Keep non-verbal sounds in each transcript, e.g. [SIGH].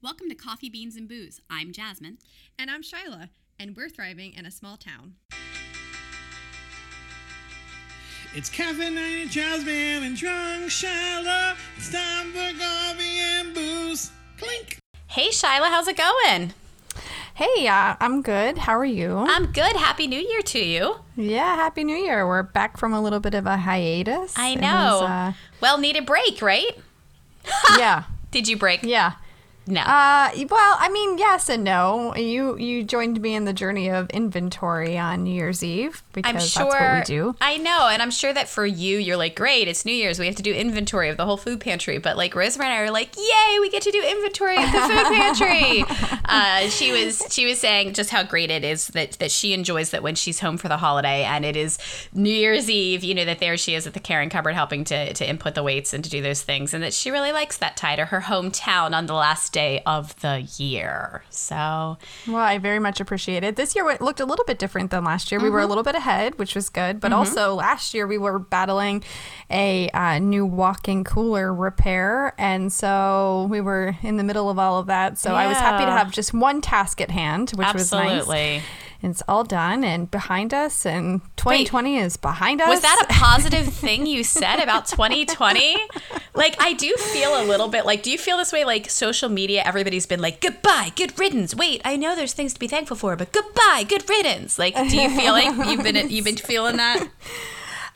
Welcome to Coffee, Beans, and Booze. I'm Jasmine. And I'm Shyla, and we're thriving in a small town. It's caffeinated Jasmine and drunk Shyla. It's time for coffee and booze. Clink. Hey, Shyla, how's it going? Hey, uh, I'm good. How are you? I'm good. Happy New Year to you. yeah, Happy New Year. We're back from a little bit of a hiatus. I know. was, uh, well, need a break, right? [LAUGHS] yeah, Did you break? yeah. No. Uh, well, I mean, yes and no. You you joined me in the journey of inventory on New Year's Eve because sure. that's what we do. I know, and I'm sure that for you, you're like, great, it's New Year's. We have to do inventory of the whole food pantry. But like Rosemary and I are like, yay, we get to do inventory of the food pantry. [LAUGHS] uh, she was she was saying just how great it is that that she enjoys that when she's home for the holiday and it is New Year's Eve. You know that there she is at the Caring Cupboard helping to to input the weights and to do those things, and that she really likes that tie to her hometown on the last day of the year. So Well, I very much appreciate it. This year it looked a little bit different than last year. We were a little bit ahead, which was good. But also last year we were battling a uh, new walk-in cooler repair, and so we were in the middle of all of that. So I was happy to have just one task at hand, which was nice. And it's all done and behind us, and 2020 is behind us. Was that a [LAUGHS] positive thing you said about 2020? Like, I do feel a little bit like, do you feel this way? Like, social media, everybody's been like, goodbye, good riddance. Wait, I know there's things to be thankful for, but goodbye, good riddance. Like, do you feel like [LAUGHS] you've been you've been feeling that?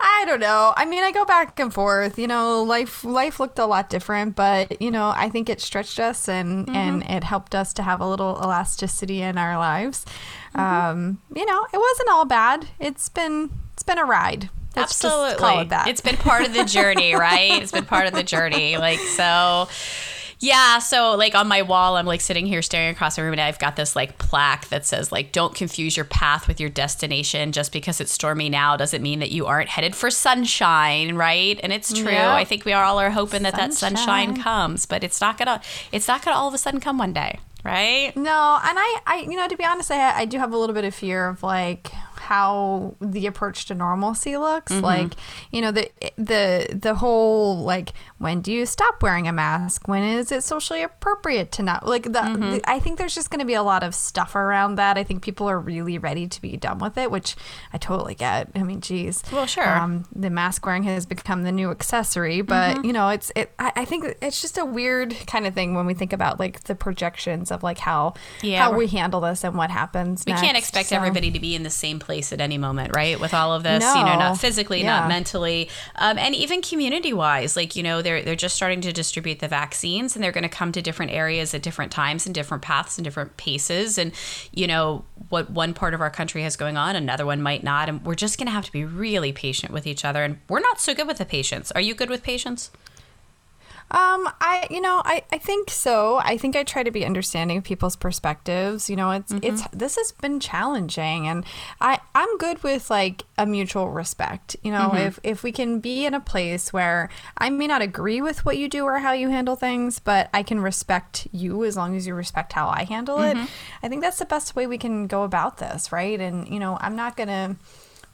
I don't know. I mean, I go back and forth. You know, life life looked a lot different, but you know, I think it stretched us and Mm-hmm. and it helped us to have a little elasticity in our lives. Um, you know, it wasn't all bad. It's been it's been a ride. Let's just Absolutely. call it that. It's been part of the journey, [LAUGHS] right? It's been part of the journey. Like, so. Yeah, so like on my wall, I'm like sitting here staring across the room, and I've got this like plaque that says like, "Don't confuse your path with your destination. Just because it's stormy now doesn't mean that you aren't headed for sunshine, right?" And it's true. Yeah. I think we all are hoping that that sunshine Sunshine. comes, but it's not gonna. It's not gonna all of a sudden come one day, right? No, and I, I, you know, to be honest, I, I do have a little bit of fear of like how the approach to normalcy looks. Mm-hmm. Like, you know, the the the whole like when do you stop wearing a mask? When is it socially appropriate to not like the? Mm-hmm. the- I think there's just going to be a lot of stuff around that. I think people are really ready to be done with it, which I totally get. I mean, geez. Well, sure. Um, the mask wearing has become the new accessory, but Mm-hmm. you know, it's it. I, I think it's just a weird kind of thing when we think about like the projections of like how Yeah, how we're- handle this and what happens. We can't expect so. everybody to be in the same place at any moment, right? With all of this, you know, not physically, Yeah. not mentally, um, and even community-wise. Like, you know, they're they're just starting to distribute the vaccines, and they're going to come to different areas at different times and different paths and different paces. And you know, what one part of our country has going on, another one might not, and we're just going to have to be really patient with each other. And we're not so good with the patience. Are you good with patience? Um, I you know I I think so. I think I try to be understanding of people's perspectives. You know, it's Mm-hmm. it's this has been challenging, and I I'm good with like a mutual respect. You know, Mm-hmm. if if we can be in a place where I may not agree with what you do or how you handle things, but I can respect you as long as you respect how I handle Mm-hmm. it. I think that's the best way we can go about this, right? And you know, I'm not gonna.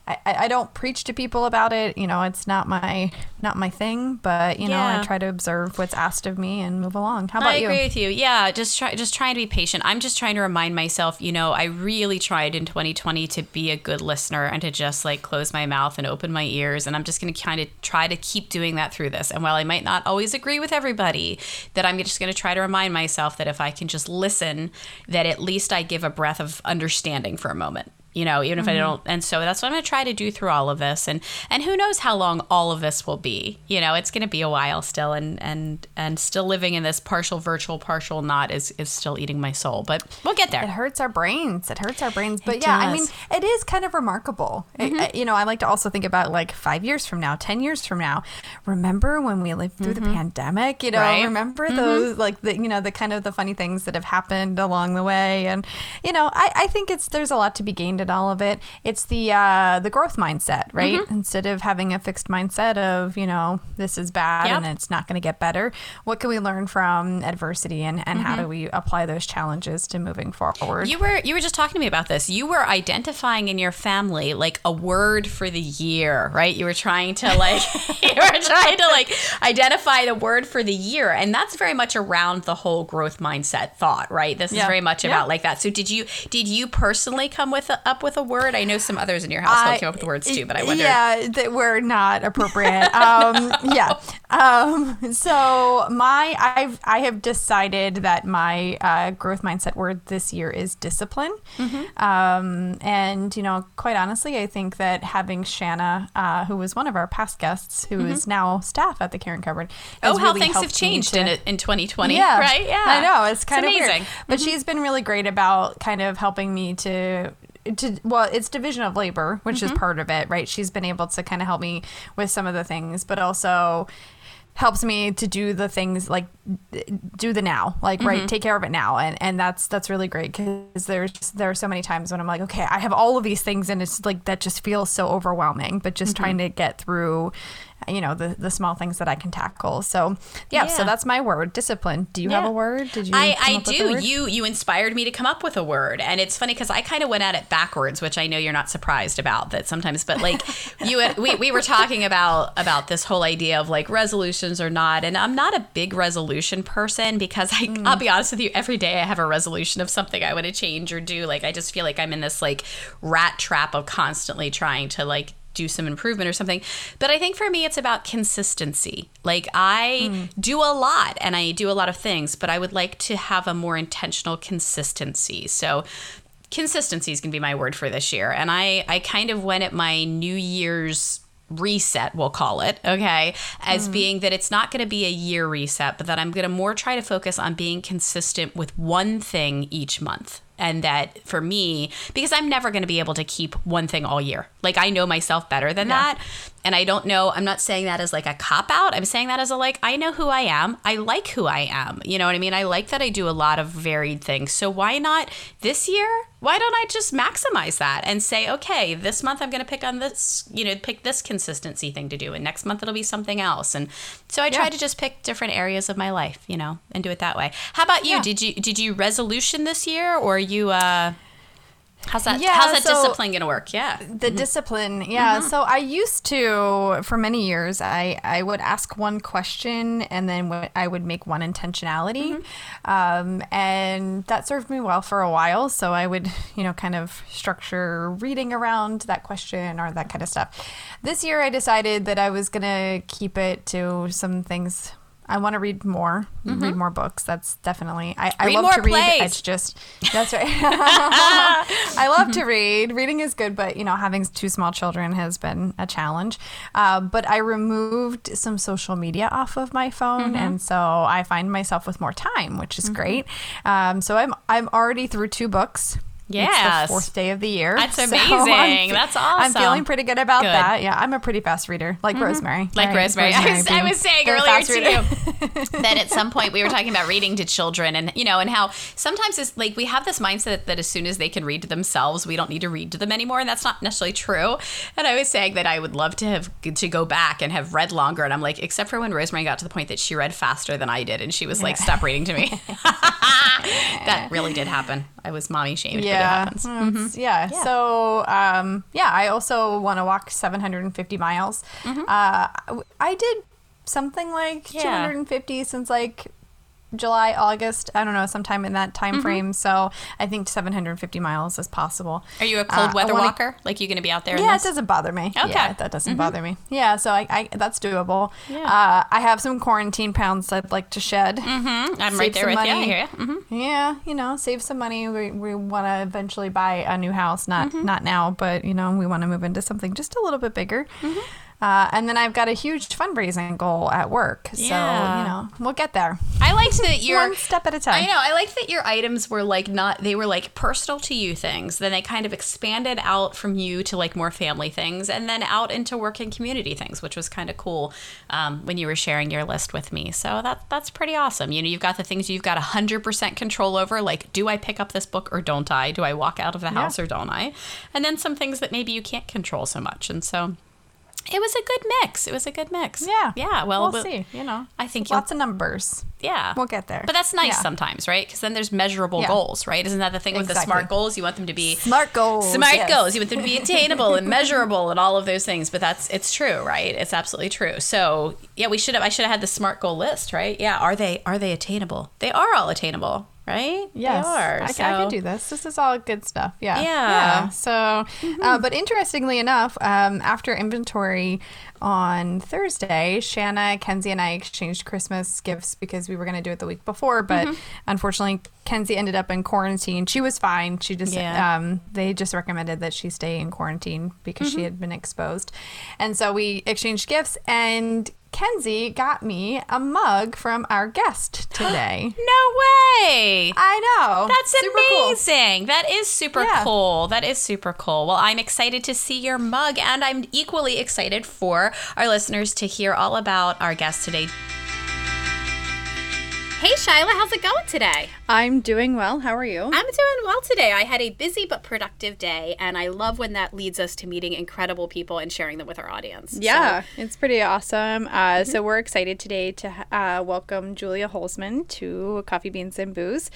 I, I don't preach to people about it. You know, it's not my not my thing. But you know, I try to observe what's asked of me and move along. How about I you? agree with you. Yeah, just try, just trying to be patient. I'm just trying to remind myself. You know, I really tried in 2020 to be a good listener and to just like close my mouth and open my ears. And I'm just going to kind of try to keep doing that through this. And while I might not always agree with everybody, that I'm just going to try to remind myself that if I can just listen, that at least I give a breath of understanding for a moment you know even if i mm-hmm. don't and so that's what i'm going to try to do through all of this and and who knows how long all of this will be you know it's going to be a while still and and and still living in this partial virtual partial not is is still eating my soul but we'll get there. It hurts our brains. It hurts our brains. But It yeah, I mean, it is kind of remarkable. I- mm-hmm. I- you know, I like to also think about like five years from now, 10 years from now. Remember when we lived through the mm-hmm. pandemic? You know, Right. remember those, like, the, you know, the kind of the funny things that have happened along the way. And, you know, I, I think it's, there's a lot to be gained in all of it. It's the uh, the growth mindset, right? Instead of having a fixed mindset of you know this is bad Yep. and it's not going to get better. What can we learn from adversity and and how do we apply those challenges to moving forward? You were you were just talking to me about this. You were identifying in your family like a word for the year, right? You were trying to like [LAUGHS] [LAUGHS] you were trying to like identify the word for the year, and that's very much around the whole growth mindset thought, right? This is very much Yeah. about like that. So did you did you personally come with a, up with a word? I know some others in your household I- came up with words too, but I wonder. Yeah, that were not appropriate. [LAUGHS] um, yeah. Um, so my I've I have decided that my uh, growth mindset word this year is discipline. Mm-hmm. Um, and you know, quite honestly, I think that having Shanna, uh, who was one of our past guests, who is now staff at the Caring Cupboard, Mm-hmm. Oh, how really things have changed to- in it in 2020, yeah, right? Yeah, I know it's kind of amazing. weird, but she's been really great about kind of helping me to. To, well, it's division of labor, which is mm-hmm. part of it, right? She's been able to kind of help me with some of the things, but also helps me to do the things like do the now like right mm-hmm. take care of it now. And and that's that's really great because there's there are so many times when i'm like okay i have all of these things and it's like that just feels so overwhelming but just mm-hmm. trying to get through you know the the small things that i can tackle. So yeah, so that's my word discipline. Do you have a word? Did you I, I up with a do. You you inspired me to come up with a word, and it's funny because I kind of went at it backwards, which I know you're not surprised about that sometimes. But like [LAUGHS] you, we we were talking about about this whole idea of like resolutions or not, and I'm not a big resolution person because I mm. I'll be honest with you, every day I have a resolution of something I want to change or do. Like I just feel like I'm in this like rat trap of constantly trying to like do some improvement or something. But I think for me, it's about consistency. Like I mm. do a lot and I do a lot of things, but I would like to have a more intentional consistency. So consistency is going to be my word for this year. And I, I kind of went at my New Year's reset, we'll call it, okay, as mm. being that it's not going to be a year reset, but that I'm going to more try to focus on being consistent with one thing each month. And that for me, because I'm never going to be able to keep one thing all year. Like I know myself better than that. And I don't know, I'm not saying that as like a cop out. I'm saying that as a like, I know who I am. I like who I am. You know what I mean? I like that I do a lot of varied things. So why not this year? Why don't I just maximize that and say, okay, this month I'm going to pick on this, you know, pick this consistency thing to do. And next month it'll be something else. And so I try to just pick different areas of my life, you know, and do it that way. How about you? Yeah. Did you, did you resolution this year or you, uh, how's that, Yeah, how's that so- discipline going to work? Yeah. the discipline yeah. So i used to for many years i i would ask one question and then w- i would make one intentionality. Um, and that served me well for a while. So i would [LAUGHS] you know kind of structure reading around that question or that kind of stuff. This year i decided that i was gonna keep it to some things I want to read more, read more books. That's definitely I, I Read love to read. plays. It's just that's right. [LAUGHS] [LAUGHS] I love to [LAUGHS] read. Reading is good, but you know, having two small children has been a challenge. Uh, but I removed some social media off of my phone, and so I find myself with more time, which is great. Um, so I'm I'm already through two books. The fourth day of the year. That's [LAUGHS] amazing. fe- That's awesome. I'm feeling pretty good about Good. that. Yeah, I'm a pretty fast reader, like mm-hmm. Rosemary. like right? Rosemary. I was, I was saying earlier fast to reader. you [LAUGHS] that at some point we were talking about reading to children and you know and how sometimes it's like we have this mindset that as soon as they can read to themselves we don't need to read to them anymore and that's not necessarily true and i was saying that i would love to have to go back and have read longer and i'm like except for when rosemary got to the point that she read faster than i did and she was like stop reading to me [LAUGHS] that really did happen i was mommy shamed yeah, but it happens Mm, it's- yeah. So, um, yeah, I also want to walk 750 miles. Uh, I- I did something like Mm-hmm. Yeah. 250 since like July, August. I don't know, sometime in that Mm-hmm. time frame. So I think 750 miles is possible. are you a cold Uh, weather wanna- walker like you going to be out there in Yeah, it doesn't bother me. Okay. Yeah, that doesn't bother me. Yeah, so I, I that's doable. Yeah. Uh, I have some quarantine pounds I'd like to shed. Mhm. i'm save right there with money. you. Mhm. Yeah, you know, save some money. We, we want to eventually buy a new house, not Mm-hmm. not now, but you know, we want to move into something just a little bit bigger. Uh, and then I've got a huge fundraising goal at work. So, Yeah. you know, we'll get there. I liked that you're One step at a time. I know. I like that your items were like not they were like personal to you things. Then they kind of expanded out from you to like more family things, and then out into work and community things, which was kind of cool um, when you were sharing your list with me. So that that's pretty awesome. You know, you've got the things you've got hundred percent control over. Like, do I pick up this book or don't I? Do I walk out of the house or don't I? And then some things that maybe you can't control so much, and so. It was a good mix. It was a good mix. Yeah. Yeah. Well, we'll but- see. You know, I think lots of numbers. yeah. We'll get there. But that's nice Yeah. sometimes, right? Because then there's measurable Yeah. goals, right? Isn't that the thing with the smart goals? You want them to be Smart goals. smart yes. goals. You want them to be [LAUGHS] attainable and measurable and all of those things. But that's it's true, right? It's absolutely true. So yeah, we should have I should have had the smart goal list, right? Yeah. Are they are they attainable? They are all attainable, right? Yes, They are. I, so. I can do this. This is all good stuff. Yeah, Yeah. Mm-hmm. So, uh, but interestingly enough, um, after inventory on Thursday, Shanna, Kenzie, and I exchanged Christmas gifts because we were going to do it the week before, but Mm-hmm. unfortunately, Kenzie ended up in quarantine. She was fine. She just, Yeah. um, they just recommended that she stay in quarantine because Mm-hmm. she had been exposed, and so we exchanged gifts and. Kenzie got me a mug from our guest [GASPS] today. No way. I know. That's Super cool. amazing. That is super Yeah. cool. That is super cool. Well, I'm excited to see your mug, and I'm equally excited for our listeners to hear all about our guest today. Hey, Shyla, how's it going today? I'm doing well. How are you? I'm doing well today. I had a busy but productive day, and I love when that leads us to meeting incredible people and sharing them with our audience. yeah, it's pretty awesome. Uh, So we're excited today to uh, welcome Julia Holzman to Coffee Beans and Booze.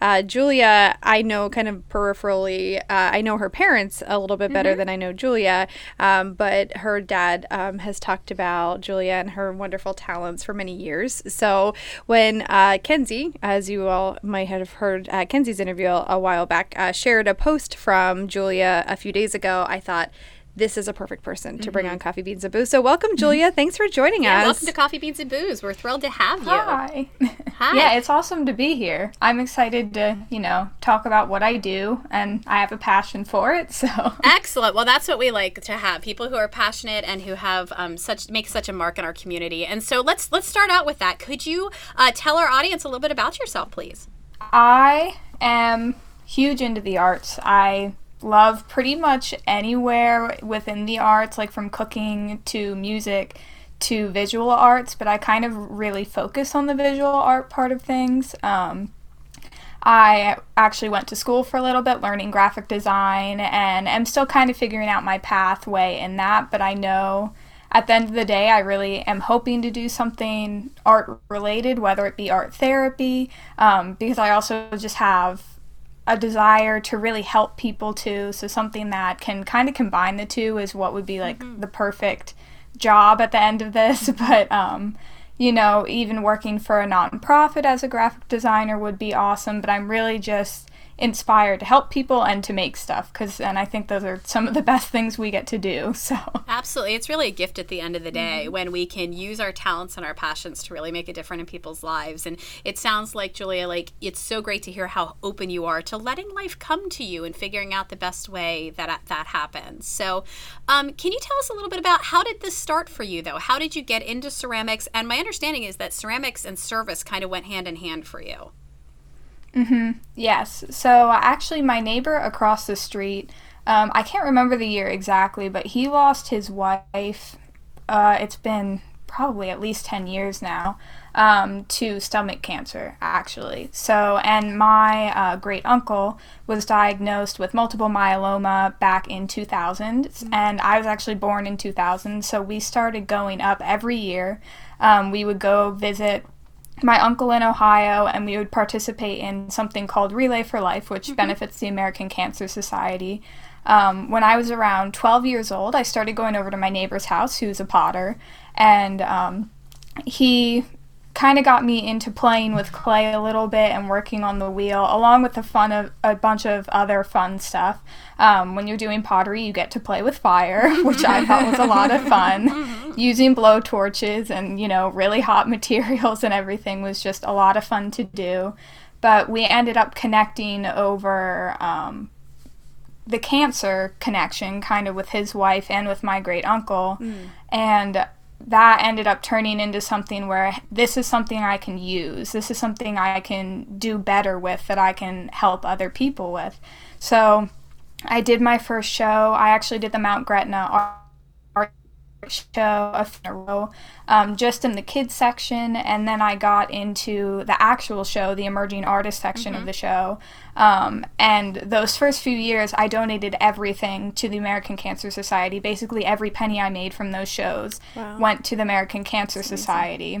Uh, Julia, I know kind of peripherally. Uh, I know her parents a little bit better than I know Julia, um, but her dad um, has talked about Julia and her wonderful talents for many years. So when uh, Kenzie, as you all might have heard, uh, Kenzie's interview a while back, uh, shared a post from Julia a few days ago, I thought. This is a perfect person to bring on Coffee Beans and Booze. So, welcome, [LAUGHS] Julia. Thanks for joining Yeah, us. welcome to Coffee Beans and Booze. We're thrilled to have you. Hi. [LAUGHS] Hi. Yeah, it's awesome to be here. I'm excited to, you know, talk about what I do, and I have a passion for it. So, [LAUGHS] Excellent. Well, that's what we like to have people who are passionate and who have um, such make such a mark in our community. And so let's let's start out with that. Could you uh, tell our audience a little bit about yourself, please? I am huge into the arts. I love pretty much anywhere within the arts, like from cooking to music to visual arts, but I kind of really focus on the visual art part of things. Um, I actually went to school for a little bit learning graphic design and am still kind of figuring out my pathway in that, but I know at the end of the day, I really am hoping to do something art related, whether it be art therapy, um, because I also just have a desire to really help people too. So, something that can kind of combine the two is what would be like the perfect job at the end of this. [LAUGHS] But, um, you know, even working for a nonprofit as a graphic designer would be awesome. But I'm really just inspired to help people and to make stuff because and I think those are some of the best things we get to do. [LAUGHS] So Absolutely. It's really a gift at the end of the day when we can use our talents and our passions to really make a difference in people's lives. And it sounds like, Julia, like it's so great to hear how open you are to letting life come to you and figuring out the best way that that happens. So, um, can you tell us a little bit about how did this start for you, though? How did you get into ceramics? And my understanding is that ceramics and service kind of went hand in hand for you. Yes. So actually, my neighbor across the street, um, I can't remember the year exactly, but he lost his wife. Uh, it's been probably at least 10 years now um, to stomach cancer, actually. So, and my uh, great uncle was diagnosed with multiple myeloma back in 2000, and I was actually born in 2000. So, we started going up every year. Um, we would go visit my uncle in Ohio, and we would participate in something called Relay for Life, which benefits the American Cancer Society. Um, when I was around 12 years old, I started going over to my neighbor's house, who's a potter, and um, he kind of got me into playing with clay a little bit and working on the wheel, along with the fun of a bunch of other fun stuff. Um, when you're doing pottery, you get to play with fire, [LAUGHS] which I thought was a lot of fun. [LAUGHS] Using blow torches and you know really hot [LAUGHS] materials and everything was just a lot of fun to do. But we ended up connecting over um, the cancer connection kind of with his wife and with my great uncle. And that ended up turning into something where this is something I can use. This is something I can do better with that I can help other people with. So I did my first show. I actually did the Mount Gretna show a row, um, just in the kids section, and then I got into the actual show, the emerging artist section of the show. Um, and those first few years, I donated everything to the American Cancer Society. Basically, every penny I made from those shows went to the American Cancer Society.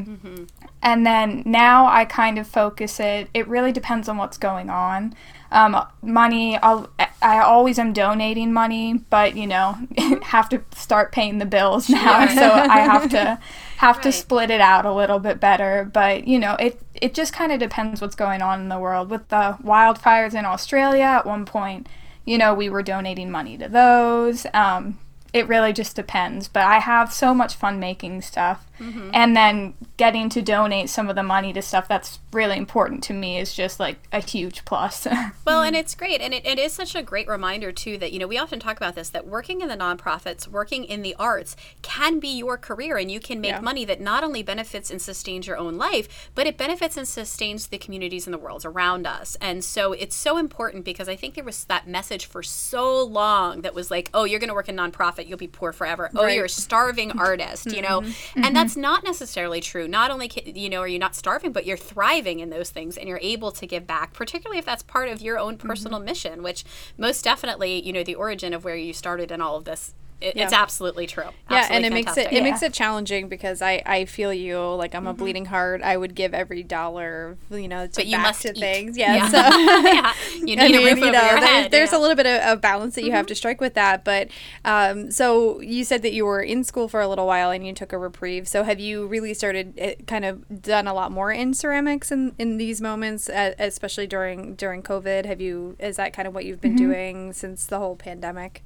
And then now I kind of focus it. It really depends on what's going on. Um, money, I'll, I always am donating money, but you know, [LAUGHS] have to start paying the bills now, [LAUGHS] so I have to [LAUGHS] have to split it out a little bit better. But you know, it it just kind of depends what's going on in the world with the wildfires in Australia. At one point, you know, we were donating money to those. Um, it really just depends. But I have so much fun making stuff. Mm-hmm. And then getting to donate some of the money to stuff that's really important to me is just like a huge plus. [LAUGHS] Well, and it's great. And it, it is such a great reminder, too, that, you know, we often talk about this that working in the nonprofits, working in the arts can be your career and you can make Yeah. money that not only benefits and sustains your own life, but it benefits and sustains the communities in the world around us. And so it's so important because I think there was that message for so long that was like, oh, you're going to work in nonprofit, you'll be poor forever. Oh, Right. you're a starving artist, you know? Mm-hmm. And that's not necessarily true. Not only, ca- you know, are you not starving, but you're thriving in those things and you're able to give back, particularly if that's part of your own personal mm-hmm. mission, which most definitely, you know, the origin of where you started and all of this, it, it's absolutely true. Yeah, and Absolutely it makes it fantastic. it makes it challenging because I I feel you like I'm a bleeding heart. I would give every dollar you know to But you back must to eat. things. Yeah, Yeah. [LAUGHS] so yeah. You [LAUGHS] need I a mean, roof you know, your there- head. there's a little bit of, balance that you have to strike with that. But um, so you said that you were in school for a little while and you took a reprieve. So have you really started uh, kind of done a lot more in ceramics in, in these moments, especially during during COVID? Have you is that kind of what you've been doing since the whole pandemic?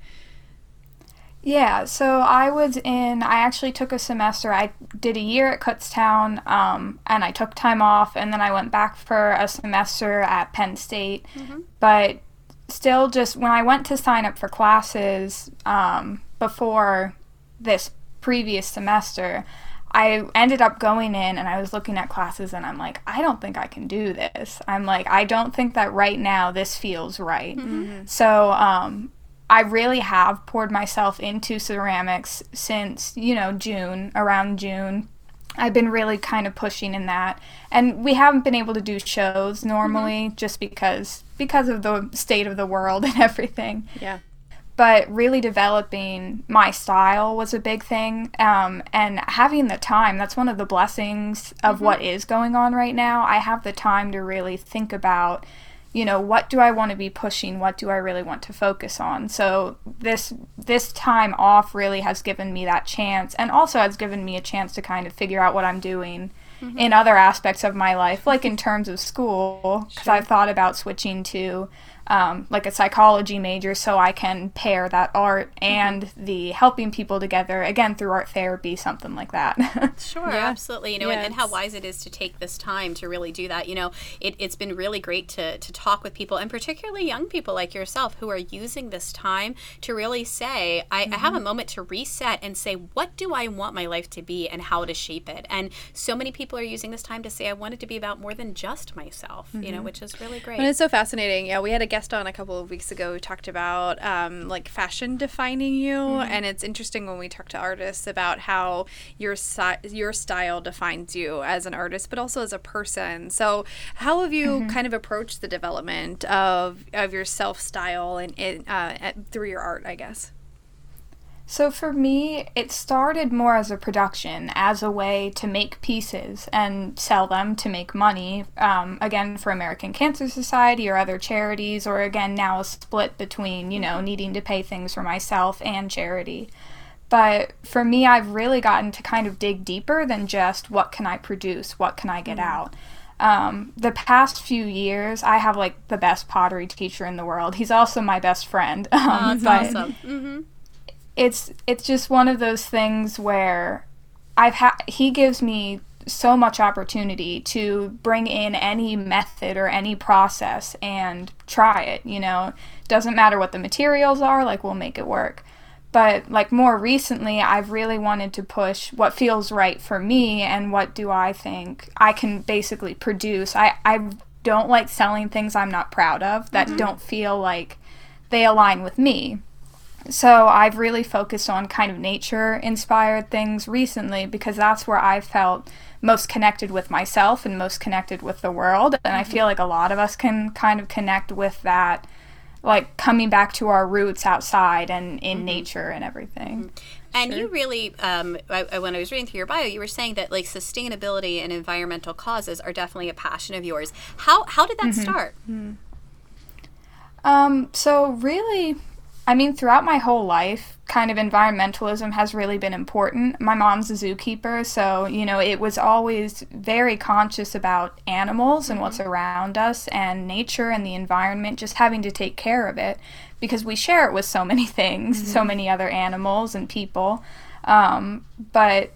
Yeah, so I was in, I actually took a semester. I did a year at Kutztown, um, and I took time off, and then I went back for a semester at Penn State. But still, just when I went to sign up for classes um, before this previous semester, I ended up going in and I was looking at classes, and I'm like, I don't think I can do this. I'm like, I don't think that right now this feels right. So, um, I really have poured myself into ceramics since, you know, June, around June. I've been really kind of pushing in that. And we haven't been able to do shows normally just because because of the state of the world [LAUGHS] and everything. Yeah. But really developing my style was a big thing. Um, and having the time, that's one of the blessings of what is going on right now. I have the time to really think about you know what do i want to be pushing? What do i really want to focus on? So this this time off really has given me that chance and also has given me a chance to kind of figure out what i'm doing mm-hmm. in other aspects of my life like in terms of school because i've thought about switching to um, like a psychology major so i can pair that art and the helping people together again through art therapy something like that [LAUGHS] Sure, absolutely. You know, and, and how wise it is to take this time to really do that. You know, it, it's been really great to, to talk with people, and particularly young people like yourself who are using this time to really say, I, I have a moment to reset and say, what do I want my life to be and how to shape it? And so many people are using this time to say, I want it to be about more than just myself, you know, which is really great. And it's so fascinating. Yeah, we had a guest on a couple of weeks ago who talked about um, like fashion defining you, and it's interesting when we talk to artists about how your si- your style defines you as an artist, but also as a person. So, how have you kind of approached the development of of your self style and in, uh, through your art? I guess. So for me, it started more as a production, as a way to make pieces and sell them to make money. Um, again, for American Cancer Society or other charities, or again now a split between you know needing to pay things for myself and charity. But for me, I've really gotten to kind of dig deeper than just what can I produce, what can I get out. Um, the past few years, I have like the best pottery teacher in the world. He's also my best friend. [LAUGHS] Um, Oh, that's but awesome. hmm it's it's just one of those things where I've had he gives me so much opportunity to bring in any method or any process and try it. You know, doesn't matter what the materials are, like we'll make it work. But like more recently, I've really wanted to push what feels right for me and what do I think I can basically produce. I, I don't like selling things I'm not proud of that mm-hmm. don't feel like they align with me. So I've really focused on kind of nature inspired things recently because that's where I felt most connected with myself and most connected with the world. And I mm-hmm. feel like a lot of us can kind of connect with that, like coming back to our roots outside and in mm-hmm. nature and everything. Mm-hmm. And sure. you really, um, I, when I was reading through your bio, you were saying that like sustainability and environmental causes are definitely a passion of yours. How how did that mm-hmm. start? Mm-hmm. Um, so really, I mean, throughout my whole life, kind of environmentalism has really been important. My mom's a zookeeper, so, you know, it was always very conscious about animals and what's mm-hmm. around us and nature and the environment, just having to take care of it because we share it with so many [LAUGHS] things, mm-hmm. so many other animals and people. Um, but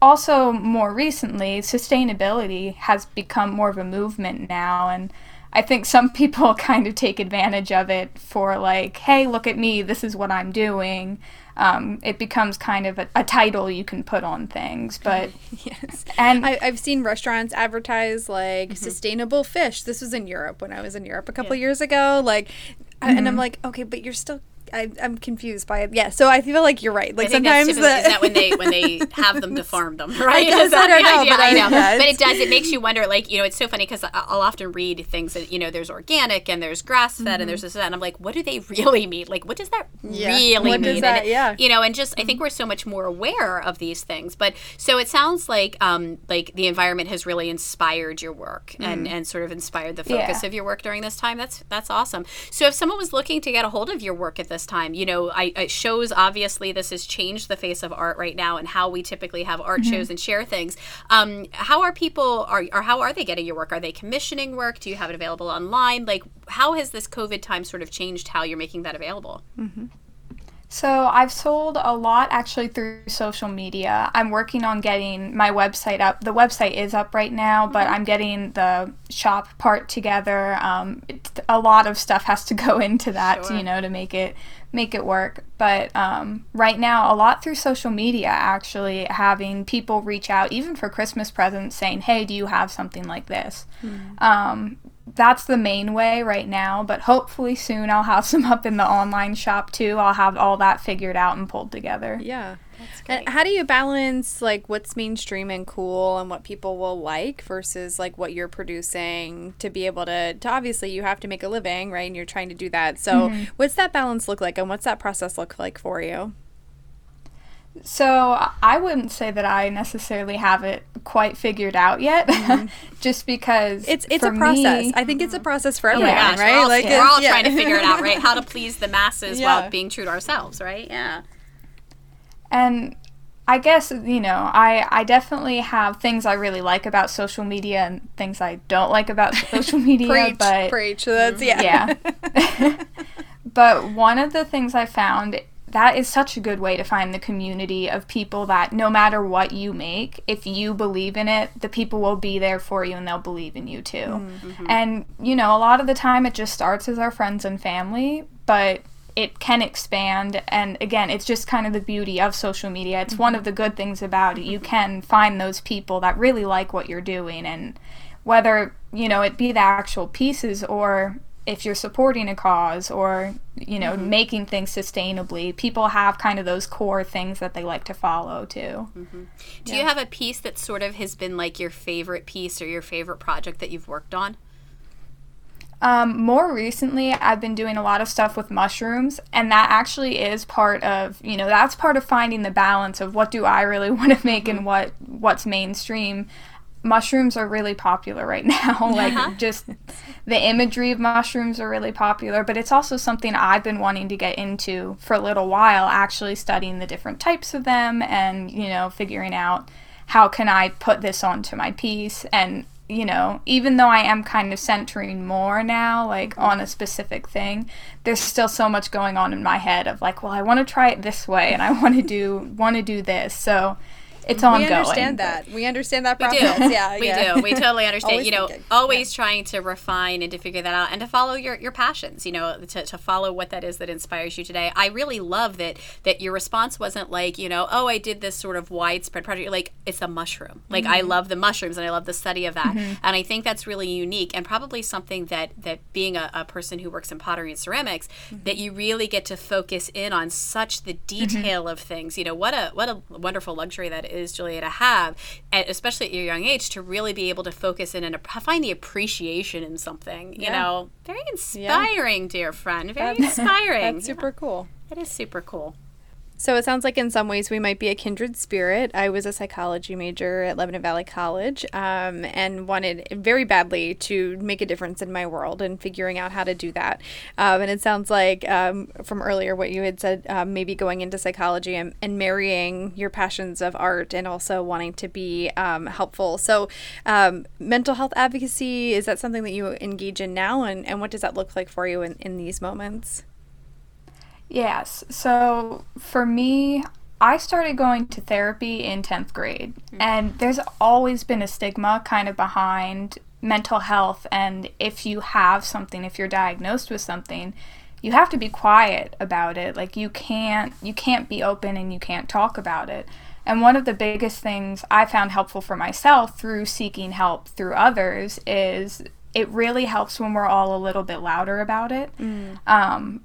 also, more recently, sustainability has become more of a movement now. And I think some people [LAUGHS] kind of take advantage of it for like, hey, look at me, this is what I'm doing. Um, it becomes kind of a, a, title you can put on things. [LAUGHS] But yes, and I, have seen restaurants advertise like mm-hmm. sustainable fish. This was in Europe when I was in Europe a couple yeah. years ago. Like, mm-hmm. and I'm mm-hmm. like, okay, but you're still I, am confused by it. Yeah, so I feel like you're right. Like sometimes the, is that when they when they [LAUGHS] have them to farm them, right? I guess I don't know, but I, I know. Yeah, but it does. It makes you wonder. Like you know, it's so funny because I'll often read things that you know, there's organic and there's grass fed mm-hmm. and there's this and, that, and I'm like, what do they [LAUGHS] really mean? Like, what does that yeah. really what mean? That, yeah, you know, and just mm-hmm. I think mm-hmm. we're so much more aware of these things. But so it sounds like um like the environment has really inspired your work mm-hmm. and and sort of inspired the focus yeah. of your work during this time. That's that's awesome. So if someone was looking to get a hold of your work at this time, you know I, it shows obviously this has changed the face of art right now and how we typically have art mm-hmm. shows and share things. Um, how are people are or how are they getting your work? Are they commissioning work? Do you have it available online? Like how has this COVID time sort of changed how you're making that available? Mm-hmm. So I've sold a lot actually through social media. I'm working on getting my website up. The website is up right now, but mm-hmm. I'm getting the shop part together. Um, a lot of stuff has to [LAUGHS] go into that, sure. you know, to make it make it work. But um, right now, a lot through social media, actually having people reach out, even for Christmas presents, saying, "Hey, do you have something like this?" Mm. Um, that's the main way right now, but hopefully soon I'll have [LAUGHS] some up in the online shop too. I'll have all that figured out and pulled together. Yeah. And how do you balance like what's mainstream and cool and what people will like versus like what you're producing to be able to, to obviously you have to make a living, right? And you're trying to do that. So, mm-hmm. what's that balance look like and what's that process look like for you? So I wouldn't say that I necessarily have it quite figured out yet, mm-hmm. [LAUGHS] just because it's it's a process. Me, I think it's a process for everyone, yeah, right? We're all, like we're all yeah. trying to figure it out, right? How to [LAUGHS] please the masses yeah. while being true to ourselves, right? Yeah. And I guess you know, I I definitely have things I really like about social media and things I don't like about [LAUGHS] social media. preach, but preach. That's yeah. Yeah. but one of the things I found that is such a good way to find the community of people that no matter what you make, if you believe in it, the people will be there for you and they'll believe in you too. Mm-hmm. And, you know, a lot of the time it just starts as our friends and family, but it can expand. And again, it's just kind of the beauty of social media. It's mm-hmm. one of the good things about it. You can find those people that really like what you're doing and whether, you know, it be the actual pieces or if you're supporting a cause or you know mm-hmm. making things sustainably people have kind of those core things that they like to follow too mm-hmm. do yeah. you have a piece that sort of has been like your favorite piece or your favorite project that you've worked on um, more recently, I've been doing a lot of stuff with mushrooms, and that actually is part of you know that's part of finding the balance of what do I really [LAUGHS] want to make mm-hmm. and what what's mainstream mushrooms are really popular right [LAUGHS] now. like uh-huh. just the imagery of mushrooms are really popular, but it's also something I've been wanting to get into for a little while, actually studying the different types of them and, you know, figuring out how can I put this onto my piece and you know, even though I am kind of centering more now, like on a specific thing, there's still so much going on in my head of like, well, I want to try it this way and I want to do want to do this. So it's ongoing. We understand that. We understand that We do. Yeah, [LAUGHS] we yeah. do. We totally [LAUGHS] understand. You know, thinking. always trying to refine and to figure that out and to follow your, your passions, you know, to, to follow what that is that inspires you today. I really love that that your response wasn't like, you know, oh, I did this sort of widespread project. You're like, it's a mushroom. Like I mm-hmm. love the mushrooms and I love the study of that. Mm-hmm. And I think that's really unique and probably something that that being a, a person who works in pottery and ceramics, mm-hmm. that you really get to focus in on such the detail of things. You know, what a what a wonderful luxury that is, Julia, to have, especially at your young age, to really be able to focus in and find the appreciation in something. You Yeah. know, very inspiring, dear friend. Very That's- [LAUGHS] inspiring. That's super cool. It is super cool. So it sounds like in some ways we might be a kindred spirit. I was a psychology major at Lebanon Valley College um, and wanted very badly to make a difference in my world and figuring out how to do that. Um, and it sounds like um, from earlier what you had said, um, maybe going into psychology and, and marrying your passions of art and also wanting to be um, helpful. So, um, mental health advocacy is that something that you engage in now? And, and what does that look like for you in, in these moments? Yes. So for me, I started going to therapy in 10th grade, and there's always been a stigma kind of behind mental health. And if you have something, if you're diagnosed with something, you have to be quiet about it. Like you can't you can't be open and you can't talk about it. And one of the biggest things I found helpful for myself through seeking help through others is it really helps when we're all a little bit louder about it. Um,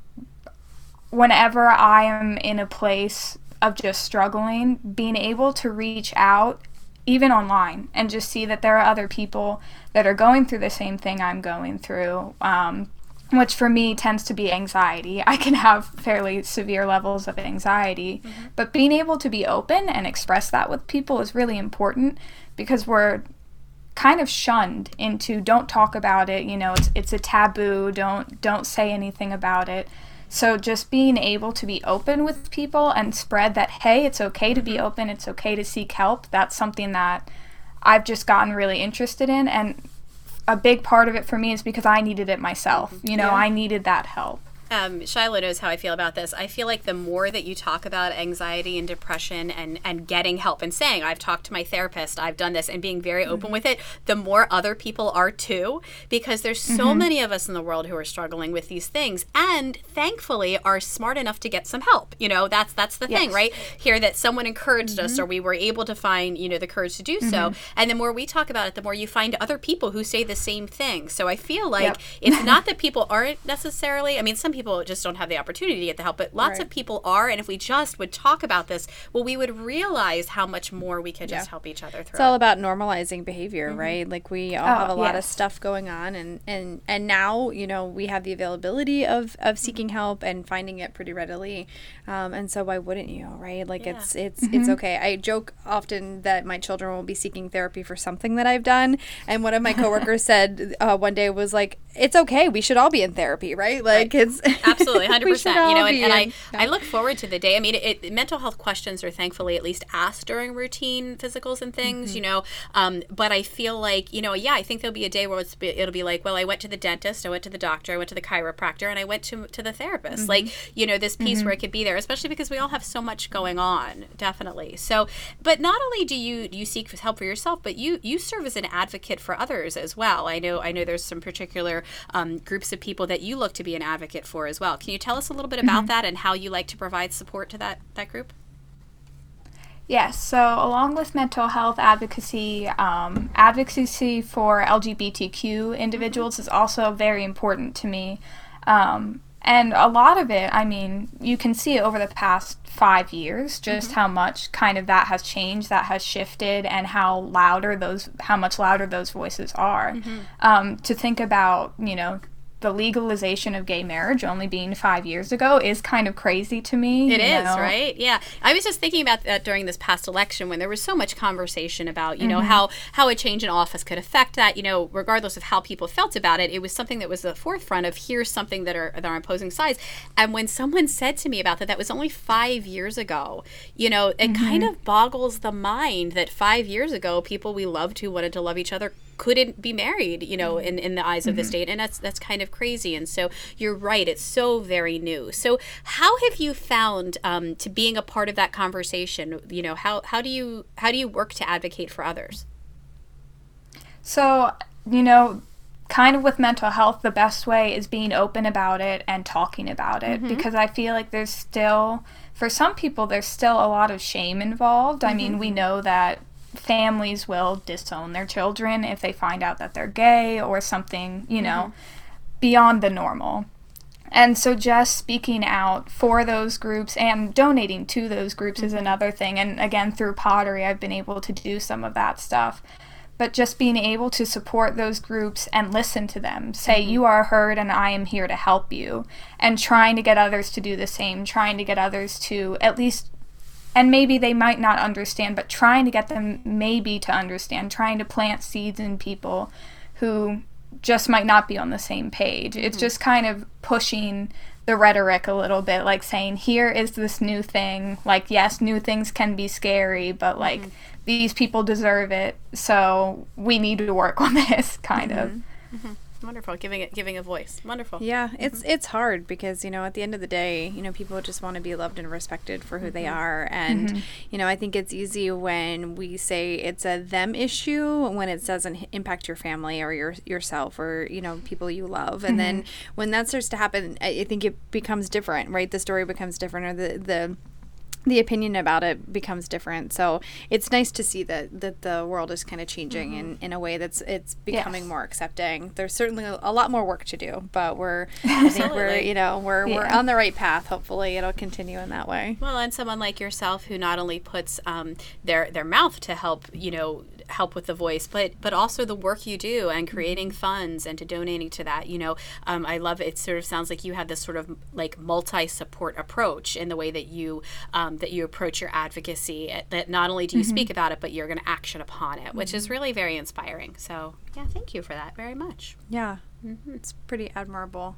whenever I am in a place of just struggling, being able to reach out, even online, and just see that there are other people that are going through the same thing I'm going through, um, which for me tends to be anxiety. I can have fairly severe levels of anxiety, but being able to be open and express that with people is really important because we're kind of shunned into don't talk about it you know it's it's a taboo don't don't say anything about it so just being able to be open with people and spread that hey it's okay to be open it's okay to seek help that's something that I've just gotten really interested in and a big part of it for me is because I needed it myself you know I needed that help Um, Shyla knows how I feel about this. I feel like the more that you talk about anxiety and depression and, and getting help and saying, I've talked to my therapist, I've done this, and being very open mm-hmm. with it, the more other people are too. Because there's so mm-hmm. many of us in the world who are struggling with these things and thankfully are smart enough to get some help. You know, that's that's the thing, right? Here that someone encouraged us mm-hmm. or we were able to find, you know, the courage to do so. And the more we talk about it, the more you find other people who say the same thing. So I feel like Yep. it's [LAUGHS] not that people aren't necessarily i mean some people just don't have the opportunity to get the help but lots of people are and if we just would talk about this well we would realize how much more we could just Yeah. help each other through It's all about normalizing behavior, right? Like we all Oh, have a lot of stuff going on and and and now, you know, we have the availability of of seeking help and finding it pretty readily. Um, and so why wouldn't you, right? Like it's it's it's okay. I joke often that my children will be seeking therapy for something that I've done, and one of my coworkers said uh, one day was like, "It's okay. We should all be in therapy, right? Like it's [LAUGHS] absolutely 100% you know and, and in- I, I look forward to the day. I mean it, it, mental health questions are thankfully at least asked during routine physicals and things Mm-hmm. you know um, but i feel like you know yeah i think there'll be a day where it's be, it'll be like well i went to the dentist i went to the doctor i went to the chiropractor and i went to, to the therapist. Like Mm-hmm. you know this piece where it could be there especially because we all have so much going on definitely. So but not only do you you seek help for yourself but you you serve as an advocate for others as well. I know i know there's some particular um, groups of people that you look to be an advocate for as well. Can you tell us a little bit about that and how you like to provide support to that that group? Yes, so along with mental health advocacy, um, advocacy for LGBTQ individuals is also very important to me. Um, and a lot of it, I mean, you can see over the past five years just how much kind of that has changed, that has shifted, and how louder those, how much louder those voices are. Um, to think about, you know, the legalization of gay marriage only being five years ago is kind of crazy to me. It is, know? right? Yeah. I was just thinking about that during this past election when there was so much conversation about, you know, Mm-hmm. how how a change in office could affect that, you know, regardless of how people felt about it. It was something that was the forefront of here's something that are that are opposing sides. And when someone said to me about that, that was only five years ago, you know, it kind Mm-hmm. of boggles the mind that five years ago people we loved who wanted to love each other couldn't be married, you know, in, in the eyes of the mm-hmm. state. And that's that's kind of crazy. And so you're right, it's so very new. So how have you found um, to being a part of that conversation? You know, how how do you how do you work to advocate for others? So, you know, kind of with mental health, the best way is being open about it and talking about it mm-hmm. because I feel like there's still, for some people, there's still a lot of shame involved. I mean, mm-hmm. we know that families will disown their children if they find out that they're gay or something, you know, mm-hmm. beyond the normal. And so just speaking out for those groups and donating to those groups is mm-hmm. another thing. And again, through pottery, I've been able to do some of that stuff. But just being able to support those groups and listen to them, say, mm-hmm. you are heard and I am here to help you, and trying to get others to do the same, trying to get others to at least and maybe they might not understand, but trying to get them maybe to understand, trying to plant seeds in people who just might not be on the same page. It's hmm. just kind of pushing the rhetoric a little bit, like saying, here is this new thing. Like, yes, new things can be scary, but like hmm. these people deserve it. So we need to work [LAUGHS] on this, kind of. Mm-hmm. Mm-hmm. Wonderful, giving it giving a voice. Wonderful. Yeah, mm-hmm. it's it's hard because you know at the end of the day, you know people just want to be loved and respected for who they mm-hmm. are, and mm-hmm. you know I think it's easy when we say it's a them issue when it doesn't impact your family or your yourself or you know people you love, and then when that starts to happen, I I think it becomes different, right? The story becomes different, or the the the opinion about it becomes different. So it's nice to see that that the world is kind of changing in, in a way that's it's becoming Yes. more accepting. There's certainly a, a lot more work to do, but we're [LAUGHS] I think we're you know we're we're on the right path. Hopefully, it'll continue in that way. Well, and someone like yourself who not only puts um, their their mouth to help, you know, help with the voice, but but also the work you do and creating funds and to donating to that. You know, um, I love it. Sort of sounds like you have this sort of like multi support approach in the way that you um, that you approach your advocacy. eh, That not only do you speak about it, but you're going to action upon it, which is really very inspiring. So yeah, thank you for that very much. Yeah, it's pretty admirable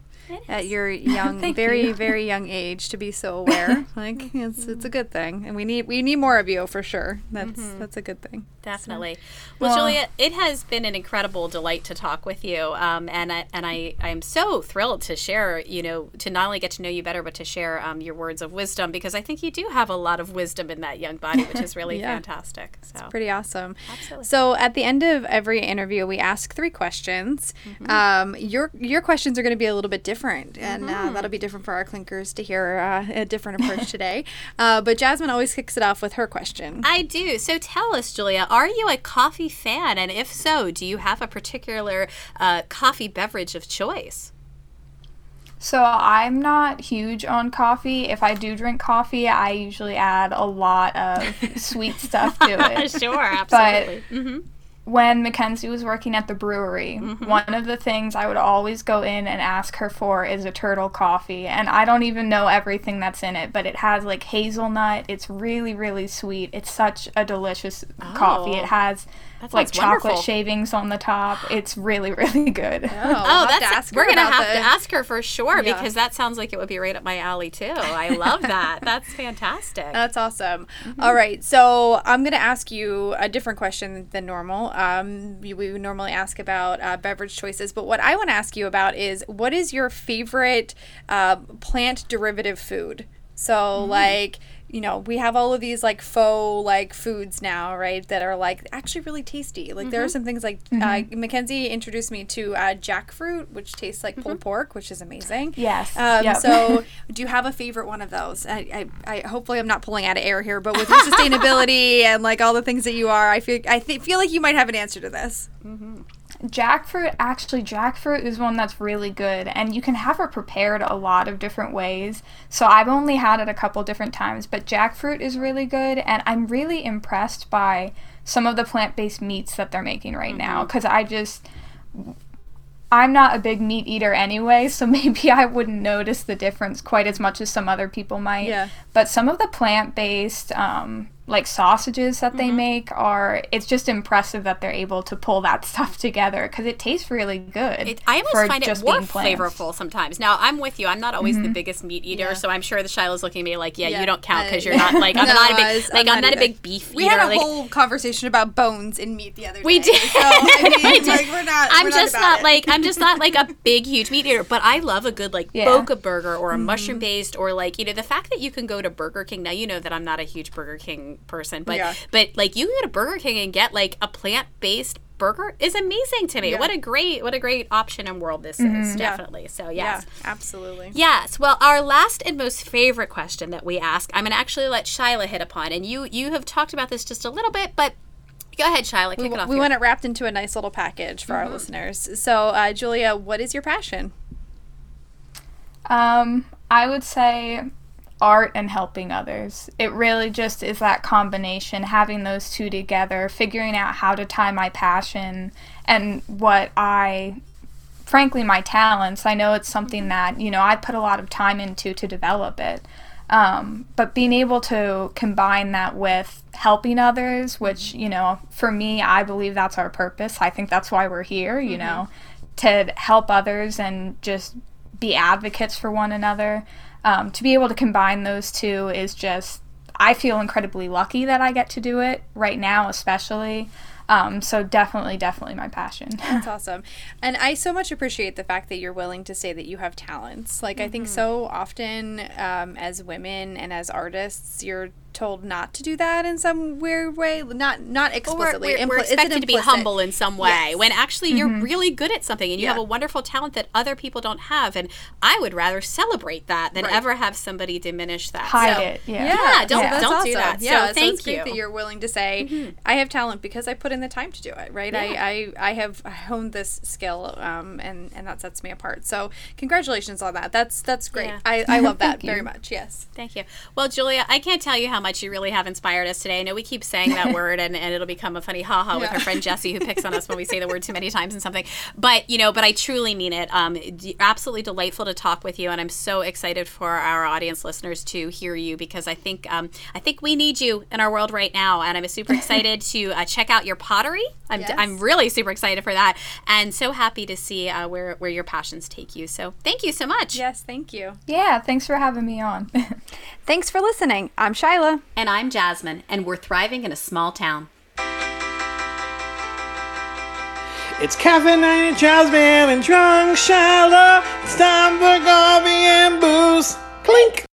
at your [LAUGHS] young, very you. very young age to be so [LAUGHS] aware. like it's it's a good thing, and we need we need more of you for sure. That's that's a good thing. Definitely. Well, Well- Julia, it has been an incredible delight to talk with you, um, and I and I I am so thrilled to share. You know, to not only get to know you better, but to share um, your words of wisdom because I think you do have a lot of wisdom in that young body, which is [LAUGHS] really Yeah. fantastic. So Pretty awesome. Absolutely. So at the end of every interview, we ask three questions. Um, your your questions are going to be a little bit different, and uh, that'll be different for our clinkers to hear uh, a different approach today. [LAUGHS] Uh, but Jasmine always kicks it off with her question. I do. So tell us, Julia, are you a coffee fan? And if so, do you have a particular uh, coffee beverage of choice? So I'm not huge on coffee. If I do drink coffee, I usually add a lot of [LAUGHS] sweet stuff to it. sure, absolutely. When Mackenzie was working at the brewery, mm-hmm. one of the things I would always go in and ask her for is a turtle coffee. And I don't even know everything that's in it, but it has like hazelnut. It's really, really sweet. It's such a delicious coffee. Oh, It has that like chocolate wonderful. shavings on the top. [GASPS] It's really, really good. Oh, [LAUGHS] that's we're gonna have to ask. ask her for sure Yeah. because that sounds like it would be right up my alley too. I love [LAUGHS] that. That's fantastic. [LAUGHS] That's awesome. All right, so I'm going to ask you a different question than normal. Um, we, we normally ask about uh, beverage choices, but what I want to ask you about is what is your favorite uh, plant derivative food? So, like, you know, we have all of these like faux like foods now, right? That are like actually really tasty. Like there are some things like uh, Mackenzie introduced me to uh, jackfruit, which tastes like pulled pork, which is amazing. Yes. Um, Yep. So, do you have a favorite one of those? I, I, I hopefully I'm not pulling out of air here, but with your [LAUGHS] sustainability and like all the things that you are, I feel I th- feel like you might have an answer to this. Jackfruit, actually, jackfruit is one that's really good, and you can have it prepared a lot of different ways. So I've only had it a couple different times, but jackfruit is really good, and I'm really impressed by some of the plant based meats that they're making right now because I just. I'm not a big meat eater anyway, so [LAUGHS] maybe I wouldn't notice the difference quite as much as some other people might. Yeah. But some of the plant based um, like sausages that Mm-hmm. they make are it's just impressive that they're able to pull that [LAUGHS] stuff together because it tastes really good. It, I almost for find it just more being flavorful sometimes. Now I'm with you. I'm not always Mm-hmm. the biggest meat eater, so I'm sure the Shyla's looking at me like, yeah, Yeah, you don't count because you're not like I'm [LAUGHS] No, not a big was- like I'm I'm, not not a big beef eater. We eater. had a like, whole conversation about bones in meat the other day. We did. So, I [LAUGHS] mean, like, we're not. I'm we're just about not like I'm just not like a big huge meat eater, but I love a good like Yeah. boca burger or a Mm-hmm. mushroom based or like you know the fact that you can go to Burger King. Now you know that I'm not a huge Burger King person, but Yeah. but like you can go to Burger King and get like a plant based burger is amazing to me. Yeah. What a great what a great option and world this is definitely. So Yeah, yes. absolutely. Yes. Well, our last and most favorite question that we ask, I'm going to actually let Shyla hit upon, and you you have talked about this just a little bit, but go ahead, Shyla, kick We, it off. we here. want it wrapped into a nice little package for our listeners. So, uh, Julia, what is your passion? Um, I would say art and helping others. It really just is that combination, having those two together, figuring out how to tie my passion and what I frankly my talents. I know it's something mm-hmm. that, you know, I put a lot of time into to develop it. Um, but being able to combine that with helping others, which, mm-hmm. you know, for me, I believe that's our purpose. I think that's why we're here, you mm-hmm. know, to help others and just be advocates for one another. Um, to be able to combine those two is just, I feel incredibly lucky that I get to do it right now, especially. Um, so definitely, definitely my passion. [LAUGHS] That's awesome. And I so much appreciate the fact that you're willing to say that you have talents. Like, I think so often um, as women and as artists, you're told not to do that in some weird way. Not not We're, explicitly. we're, we're an expected to be humble in some way Yes. when actually you're really good at something and you have a wonderful talent that other people don't have. And I would rather celebrate that than Right. ever have somebody diminish that. Hide So- it. Yeah. Yeah, don't- that's don't do awesome. that. Yeah, so, thank great you. Mm-hmm. that you're willing to say, I have talent because I put in the time to do it. Right? I, I I have honed this skill, um, and and that sets me apart. So congratulations on that. That's that's great. Yeah. I, I love that [LAUGHS] very much. Yes. Thank you. Well, Julia, I can't tell you how much you really have inspired us today. I know we keep saying that [LAUGHS] word and, and it'll become a funny haha with Yeah. our friend Jesse who picks on us when we say the word too many times and something. But, you know, but I truly mean it. Um, absolutely delightful to talk with you. And I'm so excited for our audience listeners to hear you because I think, um, I think we need you in our world right now. And I'm super excited to uh, check out your pottery. I'm, Yes. I'm really super excited for that and so happy to see uh, where, where your passions take you. So thank you so much. Yes. Thank you. Yeah, thanks for having me on. [LAUGHS] Thanks for listening. I'm Shyla. And I'm Jasmine, and we're thriving in a small town. It's caffeinated Jasmine and drunk Shyla. It's time for coffee and booze. Clink.